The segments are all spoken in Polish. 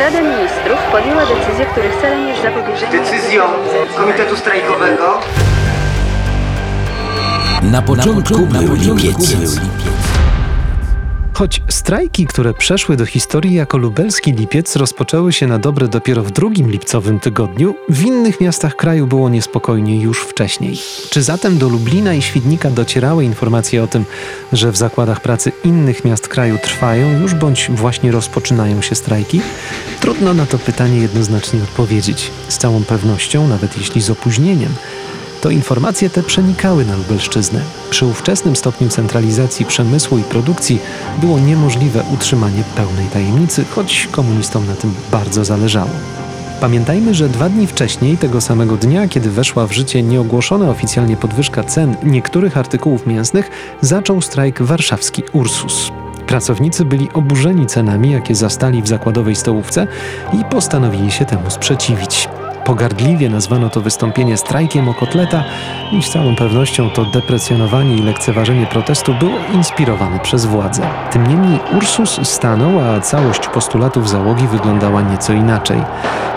Rada Ministrów podjęła decyzję, których celem jest zapobieżenie... Decyzją Komitetu Strajkowego Na początku, był lipiec. Choć strajki, które przeszły do historii jako lubelski lipiec, rozpoczęły się na dobre dopiero w drugim lipcowym tygodniu, w innych miastach kraju było niespokojnie już wcześniej. Czy zatem do Lublina i Świdnika docierały informacje o tym, że w zakładach pracy innych miast kraju trwają już bądź właśnie rozpoczynają się strajki? Trudno na to pytanie jednoznacznie odpowiedzieć. Z całą pewnością, nawet jeśli z opóźnieniem, to informacje te przenikały na Lubelszczyznę. Przy ówczesnym stopniu centralizacji przemysłu i produkcji było niemożliwe utrzymanie pełnej tajemnicy, choć komunistom na tym bardzo zależało. Pamiętajmy, że dwa dni wcześniej, tego samego dnia, kiedy weszła w życie nieogłoszona oficjalnie podwyżka cen niektórych artykułów mięsnych, zaczął strajk warszawski Ursus. Pracownicy byli oburzeni cenami, jakie zastali w zakładowej stołówce i postanowili się temu sprzeciwić. Pogardliwie nazwano to wystąpienie strajkiem o kotleta i z całą pewnością to deprecjonowanie i lekceważenie protestu było inspirowane przez władze. Tym niemniej Ursus stanął, a całość postulatów załogi wyglądała nieco inaczej.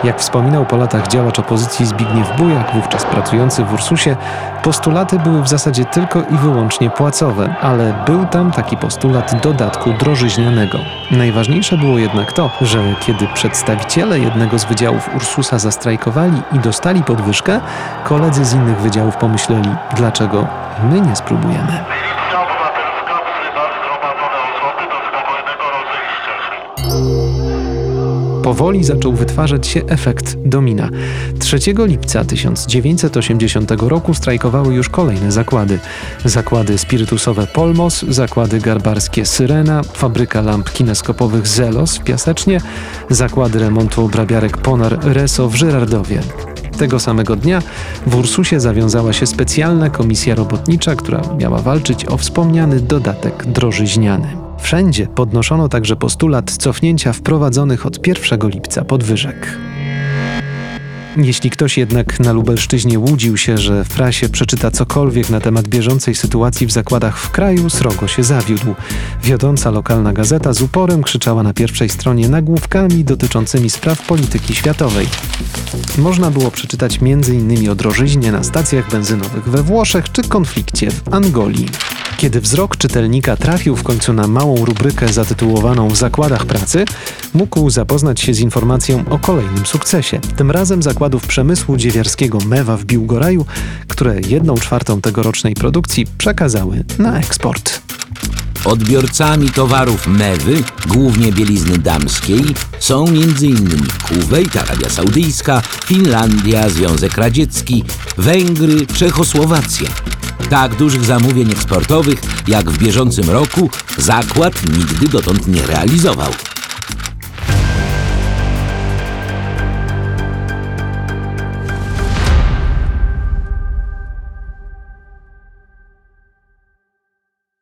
Jak wspominał po latach działacz opozycji Zbigniew Bujak, wówczas pracujący w Ursusie, postulaty były w zasadzie tylko i wyłącznie płacowe, ale był tam taki postulat dodatku drożyźnianego. Najważniejsze było jednak to, że kiedy przedstawiciele jednego z wydziałów Ursusa zastrajkowali i dostali podwyżkę, koledzy z innych wydziałów pomyśleli, dlaczego my nie spróbujemy. Powoli zaczął wytwarzać się efekt domina. 3 lipca 1980 roku strajkowały już kolejne zakłady. Zakłady spirytusowe Polmos, zakłady garbarskie Syrena, fabryka lamp kineskopowych Zelos w Piasecznie, zakłady remontu obrabiarek Ponar Reso w Żyrardowie. Tego samego dnia w Ursusie zawiązała się specjalna komisja robotnicza, która miała walczyć o wspomniany dodatek drożyźniany. Wszędzie podnoszono także postulat cofnięcia wprowadzonych od 1 lipca podwyżek. Jeśli ktoś jednak na Lubelszczyźnie łudził się, że w prasie przeczyta cokolwiek na temat bieżącej sytuacji w zakładach w kraju, srogo się zawiódł. Wiodąca lokalna gazeta z uporem krzyczała na pierwszej stronie nagłówkami dotyczącymi spraw polityki światowej. Można było przeczytać m.in. o drożyźnie na stacjach benzynowych we Włoszech czy konflikcie w Angolii. Kiedy wzrok czytelnika trafił w końcu na małą rubrykę zatytułowaną W zakładach pracy, mógł zapoznać się z informacją o kolejnym sukcesie. Tym razem zakładów przemysłu dziewiarskiego Mewa w Biłgoraju, które jedną czwartą tegorocznej produkcji przekazały na eksport. Odbiorcami towarów Mewy, głównie bielizny damskiej, są m.in. Kuwejt, Arabia Saudyjska, Finlandia, Związek Radziecki, Węgry, Czechosłowacja. Tak dużych zamówień eksportowych jak w bieżącym roku zakład nigdy dotąd nie realizował.